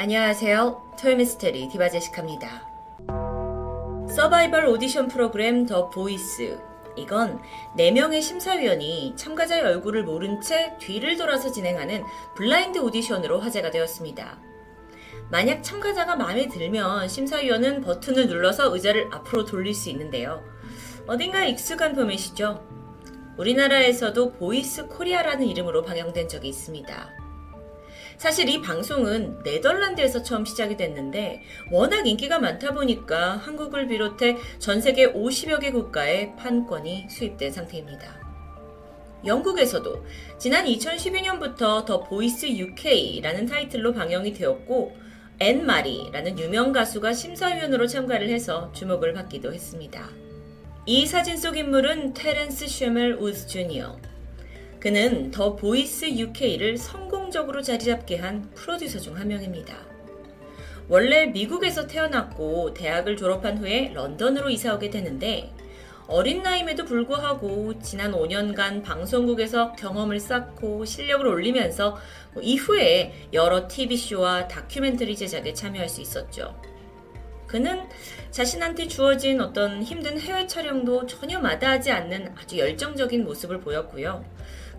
안녕하세요. 토요미스테리 디바제시카입니다. 서바이벌 오디션 프로그램 The Voice. 이건 4명의 심사위원이 참가자의 얼굴을 모른 채 뒤를 돌아서 진행하는 블라인드 오디션으로 화제가 되었습니다. 만약 참가자가 마음에 들면 심사위원은 버튼을 눌러서 의자를 앞으로 돌릴 수 있는데요. 어딘가 익숙한 포맷이죠. 우리나라에서도 보이스 코리아라는 이름으로 방영된 적이 있습니다. 사실 이 방송은 네덜란드에서 처음 시작이 됐는데 워낙 인기가 많다 보니까 한국을 비롯해 전 세계 50여 개 국가에 판권이 수입된 상태입니다. 영국에서도 지난 2012년부터 The Voice UK라는 타이틀로 방영이 되었고 앤 마리라는 유명 가수가 심사위원으로 참가를 해서 주목을 받기도 했습니다. 이 사진 속 인물은 테렌스 쉐멜 우즈 주니어. 그는 The Voice UK를 성공적으로 자리 잡게 한 프로듀서 중 한 명입니다. 원래 미국에서 태어났고 대학을 졸업한 후에 런던으로 이사 오게 되는데 어린 나이임에도 불구하고 지난 5년간 방송국에서 경험을 쌓고 실력을 올리면서 이후에 여러 TV쇼와 다큐멘터리 제작에 참여할 수 있었죠. 그는 자신한테 주어진 어떤 힘든 해외 촬영도 전혀 마다하지 않는 아주 열정적인 모습을 보였고요.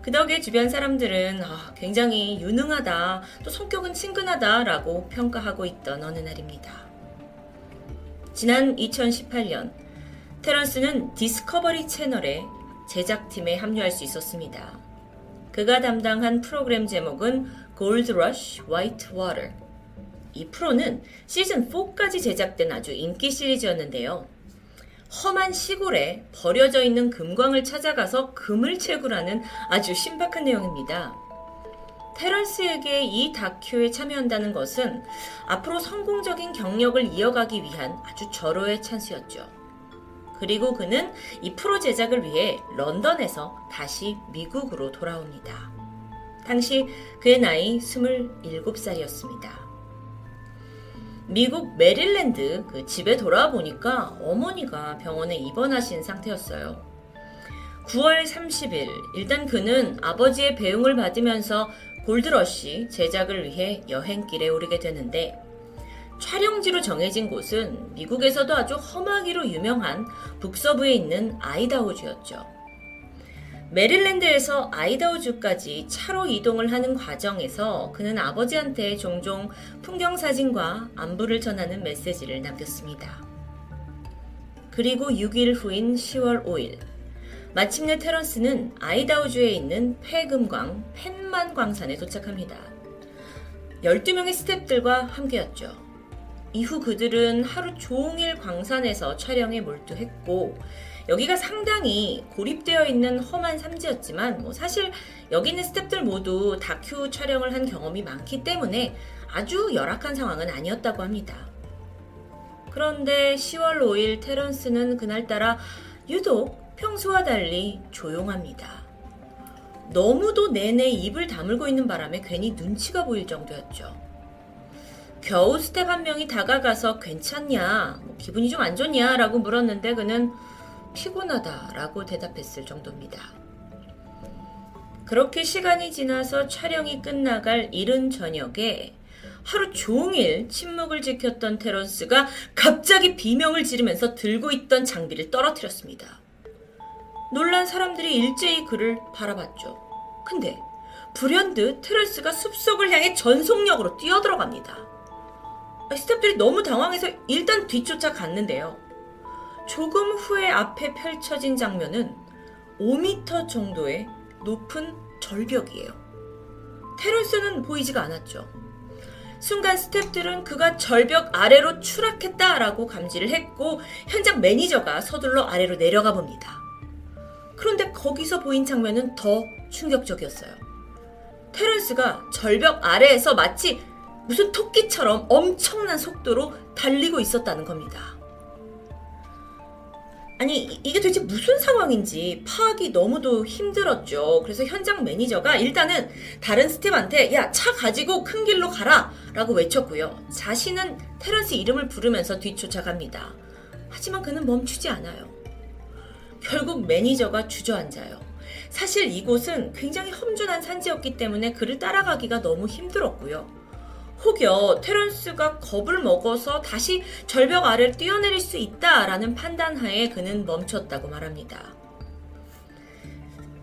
그 덕에 주변 사람들은 아, 굉장히 유능하다, 또 성격은 친근하다라고 평가하고 있던 어느 날입니다. 지난 2018년 테런스는 디스커버리 채널의 제작팀에 합류할 수 있었습니다. 그가 담당한 프로그램 제목은 Gold Rush White Water. 이 프로는 시즌 4까지 제작된 아주 인기 시리즈였는데요. 험한 시골에 버려져 있는 금광을 찾아가서 금을 채굴하는 아주 신박한 내용입니다. 테런스에게 이 다큐에 참여한다는 것은 앞으로 성공적인 경력을 이어가기 위한 아주 절호의 찬스였죠. 그리고 그는 이 프로 제작을 위해 런던에서 다시 미국으로 돌아옵니다. 당시 그의 나이 27살이었습니다. 미국 메릴랜드 그 집에 돌아와 보니까 어머니가 병원에 입원하신 상태였어요. 9월 30일, 일단 그는 아버지의 배웅을 받으면서 Gold Rush 제작을 위해 여행길에 오르게 되는데, 촬영지로 정해진 곳은 미국에서도 아주 험하기로 유명한 북서부에 있는 아이다호주였죠. 메릴랜드에서 아이다호주까지 차로 이동을 하는 과정에서 그는 아버지한테 종종 풍경 사진과 안부를 전하는 메시지를 남겼습니다. 그리고 6일 후인 10월 5일, 마침내 테런스는 아이다호주에 있는 폐금광 펜만 광산에 도착합니다. 12명의 스탭들과 함께였죠. 이후 그들은 하루 종일 광산에서 촬영에 몰두했고, 여기가 상당히 고립되어 있는 험한 삼지였지만 뭐 사실 여기 있는 스탭들 모두 다큐 촬영을 한 경험이 많기 때문에 아주 열악한 상황은 아니었다고 합니다. 그런데 10월 5일 테런스는 그날따라 유독 평소와 달리 조용합니다. 너무도 내내 입을 다물고 있는 바람에 괜히 눈치가 보일 정도였죠. 겨우 스텝 한 명이 다가가서 괜찮냐, 뭐 기분이 좀 안 좋냐 라고 물었는데 그는 피곤하다라고 대답했을 정도입니다. 그렇게 시간이 지나서 촬영이 끝나갈 이른 저녁에 하루 종일 침묵을 지켰던 테런스가 갑자기 비명을 지르면서 들고 있던 장비를 떨어뜨렸습니다. 놀란 사람들이 일제히 그를 바라봤죠. 근데 불현듯 테런스가 숲속을 향해 전속력으로 뛰어들어갑니다. 스탭들이 너무 당황해서 일단 뒤쫓아 갔는데요. 조금 후에 앞에 펼쳐진 장면은 5m 정도의 높은 절벽이에요. 테런스는 보이지가 않았죠. 순간 스탭들은 그가 절벽 아래로 추락했다라고 감지를 했고 현장 매니저가 서둘러 아래로 내려가 봅니다. 그런데 거기서 보인 장면은 더 충격적이었어요. 테런스가 절벽 아래에서 마치 무슨 토끼처럼 엄청난 속도로 달리고 있었다는 겁니다. 아니 이게 도대체 무슨 상황인지 파악이 너무도 힘들었죠. 그래서 현장 매니저가 일단은 다른 스텝한테 야 차 가지고 큰 길로 가라 라고 외쳤고요. 자신은 테런스 이름을 부르면서 뒤쫓아갑니다. 하지만 그는 멈추지 않아요. 결국 매니저가 주저앉아요. 사실 이곳은 굉장히 험준한 산지였기 때문에 그를 따라가기가 너무 힘들었고요. 혹여 테런스가 겁을 먹어서 다시 절벽 아래를 뛰어내릴 수 있다라는 판단하에 그는 멈췄다고 말합니다.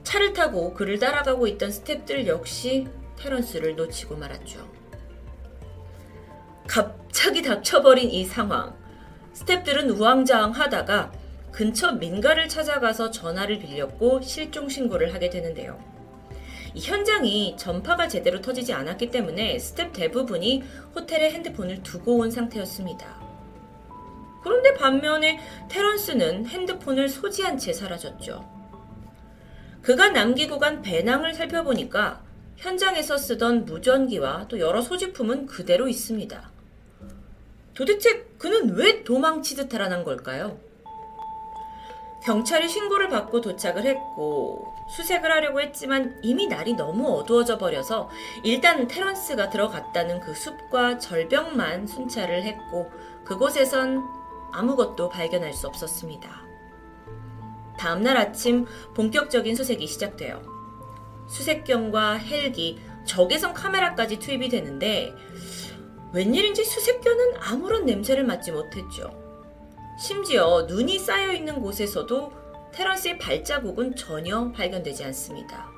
차를 타고 그를 따라가고 있던 스탭들 역시 테런스를 놓치고 말았죠. 갑자기 닥쳐버린 이 상황. 스탭들은 우왕좌왕하다가 근처 민가를 찾아가서 전화를 빌렸고 실종 신고를 하게 되는데요. 이 현장이 전파가 제대로 터지지 않았기 때문에 스텝 대부분이 호텔에 핸드폰을 두고 온 상태였습니다. 그런데 반면에 테런스는 핸드폰을 소지한 채 사라졌죠. 그가 남기고 간 배낭을 살펴보니까 현장에서 쓰던 무전기와 또 여러 소지품은 그대로 있습니다. 도대체 그는 왜 도망치듯 달아난 걸까요? 경찰이 신고를 받고 도착을 했고 수색을 하려고 했지만 이미 날이 너무 어두워져 버려서 일단 테런스가 들어갔다는 그 숲과 절벽만 순찰을 했고 그곳에선 아무것도 발견할 수 없었습니다. 다음날 아침 본격적인 수색이 시작돼요. 수색경과 헬기, 적외선 카메라까지 투입이 되는데 웬일인지 수색견은 아무런 냄새를 맡지 못했죠. 심지어 눈이 쌓여 있는 곳에서도 테런스의 발자국은 전혀 발견되지 않습니다.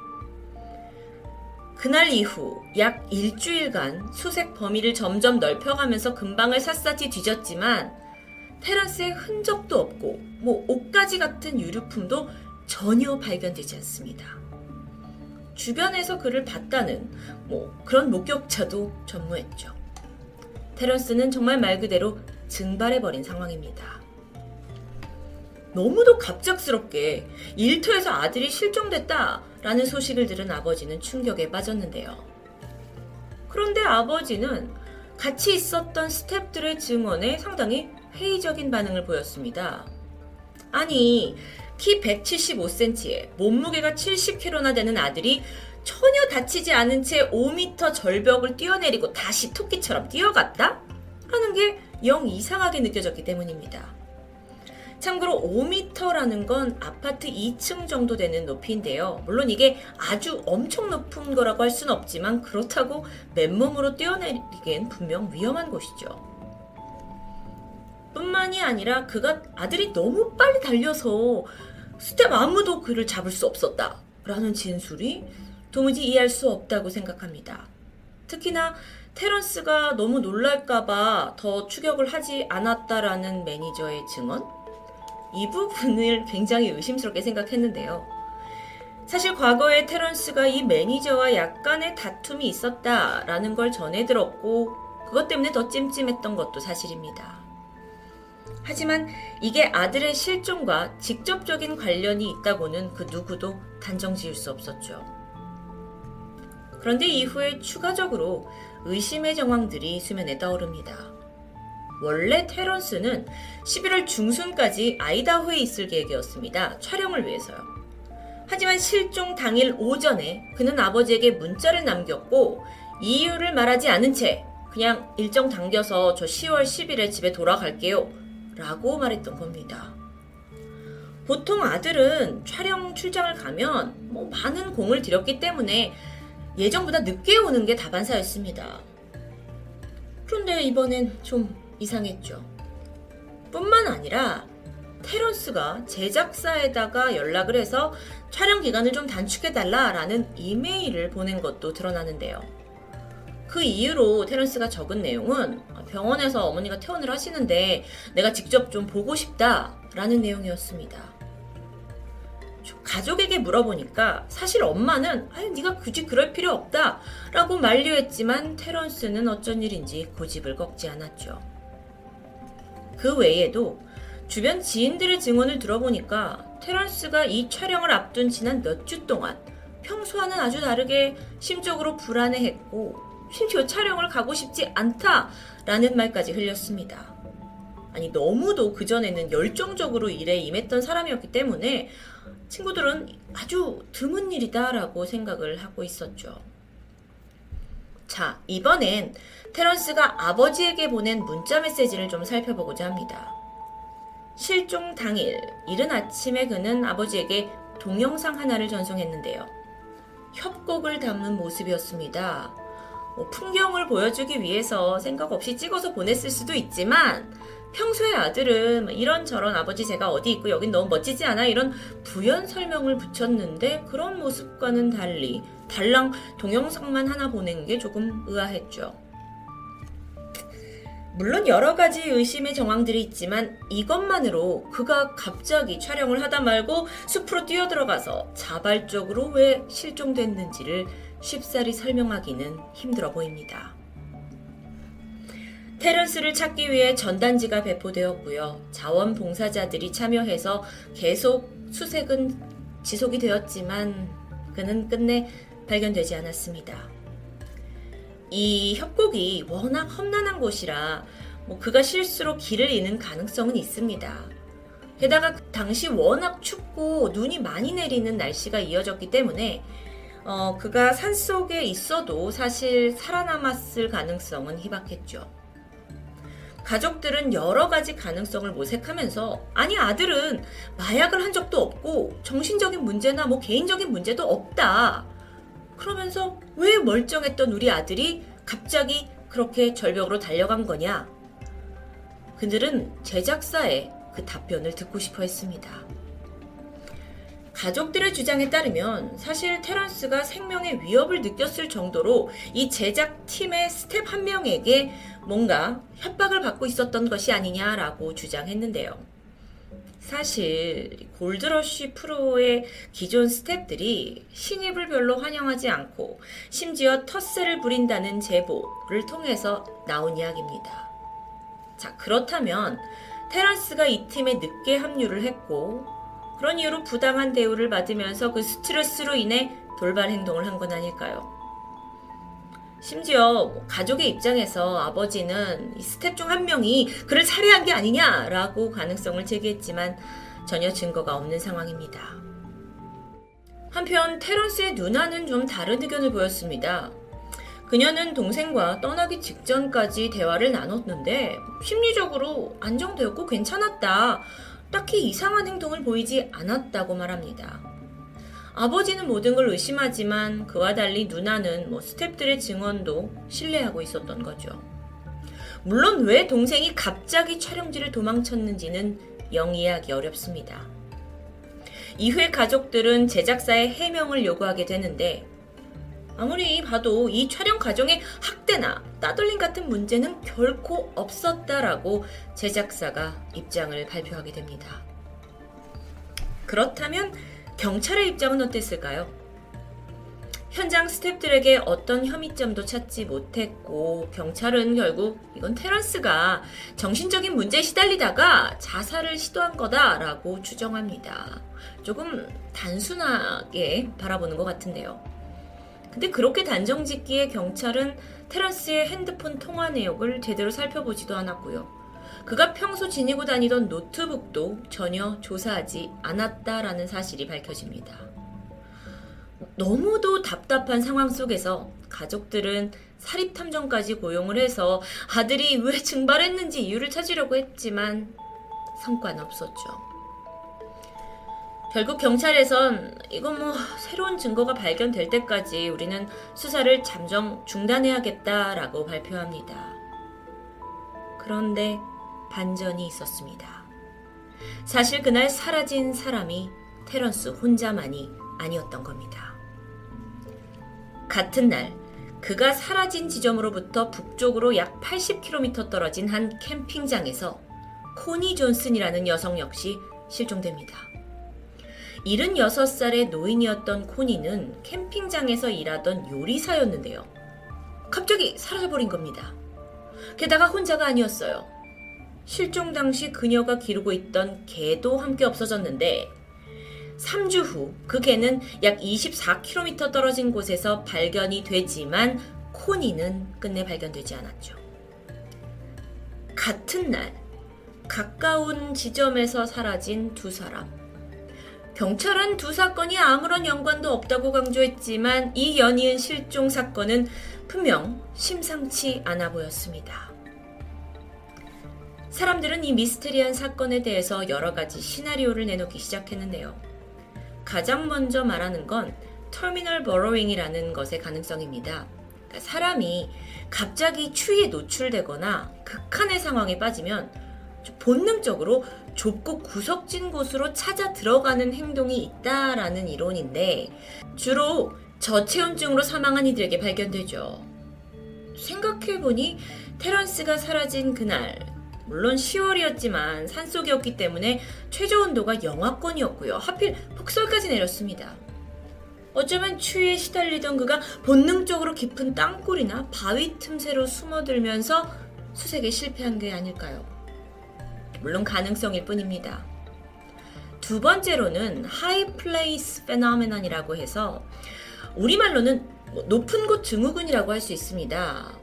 그날 이후 약 일주일간 수색 범위를 점점 넓혀가면서 근방을 샅샅이 뒤졌지만 테라스에 흔적도 없고 뭐 옷가지 같은 유류품도 전혀 발견되지 않습니다. 주변에서 그를 봤다는 뭐 그런 목격자도 전무했죠. 테런스는 정말 말 그대로 증발해버린 상황입니다. 너무도 갑작스럽게 일터에서 아들이 실종됐다라는 소식을 들은 아버지는 충격에 빠졌는데요. 그런데 아버지는 같이 있었던 스탭들의 증언에 상당히 회의적인 반응을 보였습니다. 아니, 키 175cm에 몸무게가 70kg나 되는 아들이 전혀 다치지 않은 채 5m 절벽을 뛰어내리고 다시 토끼처럼 뛰어갔다? 하는 게 영 이상하게 느껴졌기 때문입니다. 참고로 5m라는 건 아파트 2층 정도 되는 높이인데요. 물론 이게 아주 엄청 높은 거라고 할 수는 없지만 그렇다고 맨몸으로 뛰어내리기엔 분명 위험한 곳이죠. 뿐만이 아니라 그가 아들이 너무 빨리 달려서 스텝 아무도 그를 잡을 수 없었다. 라는 진술이 도무지 이해할 수 없다고 생각합니다. 특히나 테런스가 너무 놀랄까봐 더 추격을 하지 않았다라는 매니저의 증언? 이 부분을 굉장히 의심스럽게 생각했는데요. 사실 과거에 테런스가 이 매니저와 약간의 다툼이 있었다라는 걸 전해 들었고, 그것 때문에 더 찜찜했던 것도 사실입니다. 하지만 이게 아들의 실종과 직접적인 관련이 있다고는 그 누구도 단정 지을 수 없었죠. 그런데 이후에 추가적으로 의심의 정황들이 수면에 떠오릅니다. 원래 테런스는 11월 중순까지 아이다호에 있을 계획이었습니다. 촬영을 위해서요. 하지만 실종 당일 오전에 그는 아버지에게 문자를 남겼고 이유를 말하지 않은 채 그냥 일정 당겨서 저 10월 10일에 집에 돌아갈게요. 라고 말했던 겁니다. 보통 아들은 촬영 출장을 가면 뭐 많은 공을 들였기 때문에 예정보다 늦게 오는 게 다반사였습니다. 그런데 이번엔 좀 이상했죠. 뿐만 아니라 테런스가 제작사에다가 연락을 해서 촬영 기간을 좀 단축해달라라는 이메일을 보낸 것도 드러나는데요. 그 이유로 테런스가 적은 내용은 병원에서 어머니가 퇴원을 하시는데 내가 직접 좀 보고 싶다라는 내용이었습니다. 가족에게 물어보니까 사실 엄마는 아유 네가 굳이 그럴 필요 없다라고 만류했지만 테런스는 어쩐 일인지 고집을 꺾지 않았죠. 그 외에도 주변 지인들의 증언을 들어보니까 테런스가 이 촬영을 앞둔 지난 몇 주 동안 평소와는 아주 다르게 심적으로 불안해했고 심지어 촬영을 가고 싶지 않다라는 말까지 흘렸습니다. 아니, 너무도 그전에는 열정적으로 일에 임했던 사람이었기 때문에 친구들은 아주 드문 일이다라고 생각을 하고 있었죠. 자, 이번엔 테런스가 아버지에게 보낸 문자 메시지를 좀 살펴보고자 합니다. 실종 당일, 이른 아침에 그는 아버지에게 동영상 하나를 전송했는데요. 협곡을 담는 모습이었습니다. 뭐 풍경을 보여주기 위해서 생각 없이 찍어서 보냈을 수도 있지만 평소에 아들은 뭐 이런저런 아버지 제가 어디 있고 여긴 너무 멋지지 않아 이런 부연 설명을 붙였는데 그런 모습과는 달리 달랑 동영상만 하나 보낸 게 조금 의아했죠. 물론 여러 가지 의심의 정황들이 있지만 이것만으로 그가 갑자기 촬영을 하다 말고 숲으로 뛰어들어가서 자발적으로 왜 실종됐는지를 쉽사리 설명하기는 힘들어 보입니다. 테런스를 찾기 위해 전단지가 배포되었고요. 자원봉사자들이 참여해서 계속 수색은 지속이 되었지만 그는 끝내 발견되지 않았습니다. 이 협곡이 워낙 험난한 곳이라 뭐 그가 실수로 길을 잃는 가능성은 있습니다. 게다가 그 당시 워낙 춥고 눈이 많이 내리는 날씨가 이어졌기 때문에 어, 그가 산 속에 있어도 사실 살아남았을 가능성은 희박했죠. 가족들은 여러 가지 가능성을 모색하면서 아니 아들은 마약을 한 적도 없고 정신적인 문제나 뭐 개인적인 문제도 없다. 그러면서 왜 멀쩡했던 우리 아들이 갑자기 그렇게 절벽으로 달려간 거냐? 그들은 제작사의 그 답변을 듣고 싶어 했습니다. 가족들의 주장에 따르면 사실 테런스가 생명의 위협을 느꼈을 정도로 이 제작팀의 스텝 한 명에게 뭔가 협박을 받고 있었던 것이 아니냐라고 주장했는데요. 사실 골드러쉬 프로의 기존 스탭들이 신입을 별로 환영하지 않고 심지어 텃세를 부린다는 제보를 통해서 나온 이야기입니다. 자, 그렇다면 테런스가 이 팀에 늦게 합류를 했고 그런 이유로 부당한 대우를 받으면서 그 스트레스로 인해 돌발 행동을 한 건 아닐까요? 심지어 뭐 가족의 입장에서 아버지는 스텝 중 한 명이 그를 살해한 게 아니냐라고 가능성을 제기했지만 전혀 증거가 없는 상황입니다. 한편 테런스의 누나는 좀 다른 의견을 보였습니다. 그녀는 동생과 떠나기 직전까지 대화를 나눴는데 심리적으로 안정되었고 괜찮았다. 딱히 이상한 행동을 보이지 않았다고 말합니다. 아버지는 모든 걸 의심하지만 그와 달리 누나는 뭐 스탭들의 증언도 신뢰하고 있었던 거죠. 물론 왜 동생이 갑자기 촬영지를 도망쳤는지는 영이해하기 어렵습니다. 이후에 가족들은 제작사의 해명을 요구하게 되는데 아무리 봐도 이 촬영 과정에 학대나 따돌림 같은 문제는 결코 없었다라고 제작사가 입장을 발표하게 됩니다. 그렇다면 경찰의 입장은 어땠을까요? 현장 스탭들에게 어떤 혐의점도 찾지 못했고 경찰은 결국 이건 테란스가 정신적인 문제에 시달리다가 자살을 시도한 거다라고 추정합니다. 조금 단순하게 바라보는 것 같은데요. 근데 그렇게 단정 짓기에 경찰은 테란스의 핸드폰 통화 내역을 제대로 살펴보지도 않았고요. 그가 평소 지니고 다니던 노트북도 전혀 조사하지 않았다라는 사실이 밝혀집니다. 너무도 답답한 상황 속에서 가족들은 사립탐정까지 고용을 해서 아들이 왜 증발했는지 이유를 찾으려고 했지만 성과는 없었죠. 결국 경찰에선 이건 뭐 새로운 증거가 발견될 때까지 우리는 수사를 잠정 중단해야겠다라고 발표합니다. 그런데 반전이 있었습니다. 사실 그날 사라진 사람이 테런스 혼자만이 아니었던 겁니다. 같은 날, 그가 사라진 지점으로부터 북쪽으로 약 80km 떨어진 한 캠핑장에서 코니 존슨이라는 여성 역시 실종됩니다. 76살의 노인이었던 코니는 캠핑장에서 일하던 요리사였는데요. 갑자기 사라져버린 겁니다. 게다가 혼자가 아니었어요. 실종 당시 그녀가 기르고 있던 개도 함께 없어졌는데 3주 후 그 개는 약 24km 떨어진 곳에서 발견이 되지만 코니는 끝내 발견되지 않았죠. 같은 날 가까운 지점에서 사라진 두 사람. 경찰은 두 사건이 아무런 연관도 없다고 강조했지만 이 연이은 실종 사건은 분명 심상치 않아 보였습니다. 사람들은 이 미스테리한 사건에 대해서 여러 가지 시나리오를 내놓기 시작했는데요. 가장 먼저 말하는 건 터미널 버로잉이라는 것의 가능성입니다. 그러니까 사람이 갑자기 추위에 노출되거나 극한의 상황에 빠지면 본능적으로 좁고 구석진 곳으로 찾아 들어가는 행동이 있다라는 이론인데 주로 저체온증으로 사망한 이들에게 발견되죠. 생각해보니 테런스가 사라진 그날 물론 10월이었지만 산속이었기 때문에 최저 온도가 영하권이었고요. 하필 폭설까지 내렸습니다. 어쩌면 추위에 시달리던 그가 본능적으로 깊은 땅굴이나 바위 틈새로 숨어들면서 수색에 실패한 게 아닐까요? 물론 가능성일 뿐입니다. 두 번째로는 high place phenomenon이라고 해서 우리말로는 뭐 높은 곳 증후군이라고 할 수 있습니다.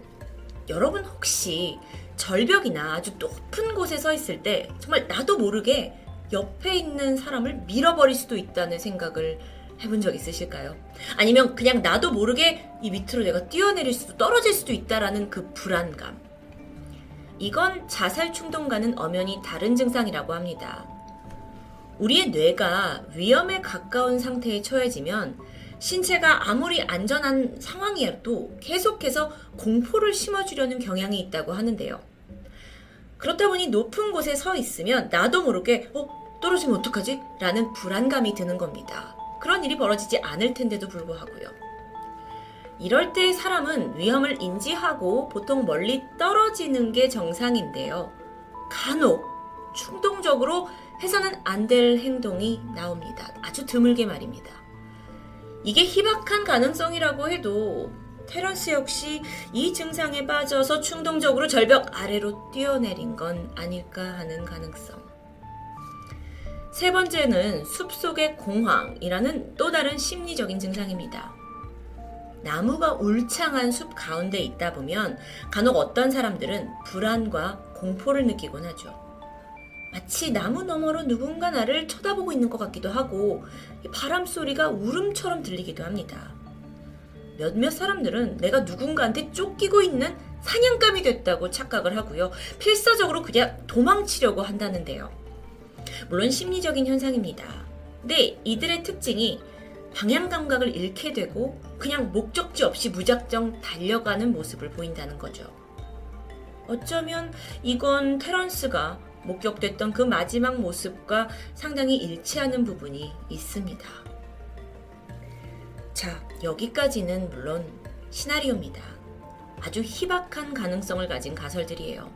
여러분 혹시 절벽이나 아주 높은 곳에 서 있을 때 정말 나도 모르게 옆에 있는 사람을 밀어버릴 수도 있다는 생각을 해본 적 있으실까요? 아니면 그냥 나도 모르게 이 밑으로 내가 뛰어내릴 수도 떨어질 수도 있다라는 그 불안감. 이건 자살 충동과는 엄연히 다른 증상이라고 합니다. 우리의 뇌가 위험에 가까운 상태에 처해지면 신체가 아무리 안전한 상황이어도 계속해서 공포를 심어주려는 경향이 있다고 하는데요. 그렇다 보니 높은 곳에 서 있으면 나도 모르게 어 떨어지면 어떡하지? 라는 불안감이 드는 겁니다. 그런 일이 벌어지지 않을 텐데도 불구하고요. 이럴 때 사람은 위험을 인지하고 보통 멀리 떨어지는 게 정상인데요. 간혹 충동적으로 해서는 안 될 행동이 나옵니다. 아주 드물게 말입니다. 이게 희박한 가능성이라고 해도 테런스 역시 이 증상에 빠져서 충동적으로 절벽 아래로 뛰어내린 건 아닐까 하는 가능성. 세 번째는 숲속의 공황이라는 또 다른 심리적인 증상입니다. 나무가 울창한 숲 가운데 있다 보면 간혹 어떤 사람들은 불안과 공포를 느끼곤 하죠. 마치 나무 너머로 누군가 나를 쳐다보고 있는 것 같기도 하고 바람 소리가 울음처럼 들리기도 합니다. 몇몇 사람들은 내가 누군가한테 쫓기고 있는 사냥감이 됐다고 착각을 하고요. 필사적으로 그냥 도망치려고 한다는데요. 물론 심리적인 현상입니다. 근데 이들의 특징이 방향 감각을 잃게 되고 그냥 목적지 없이 무작정 달려가는 모습을 보인다는 거죠. 어쩌면 이건 테런스가 목격됐던 그 마지막 모습과 상당히 일치하는 부분이 있습니다. 자, 여기까지는 물론 시나리오입니다. 아주 희박한 가능성을 가진 가설들이에요.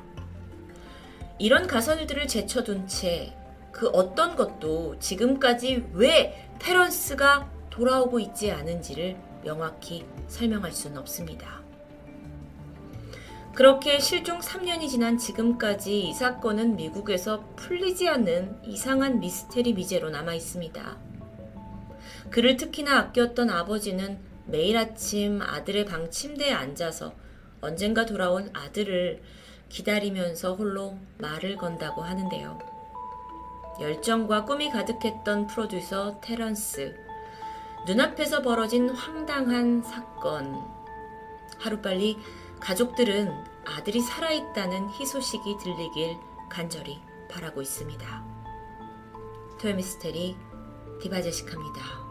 이런 가설들을 제쳐둔 채 그 어떤 것도 지금까지 왜 테런스가 돌아오고 있지 않은지를 명확히 설명할 수는 없습니다. 그렇게 실종 3년이 지난 지금까지 이 사건은 미국에서 풀리지 않는 이상한 미스테리 미제로 남아 있습니다. 그를 특히나 아꼈던 아버지는 매일 아침 아들의 방 침대에 앉아서 언젠가 돌아온 아들을 기다리면서 홀로 말을 건다고 하는데요. 열정과 꿈이 가득했던 프로듀서 테런스. 눈앞에서 벌어진 황당한 사건. 하루빨리 가족들은 아들이 살아있다는 희소식이 들리길 간절히 바라고 있습니다. 토요미스테리 디바제식합니다.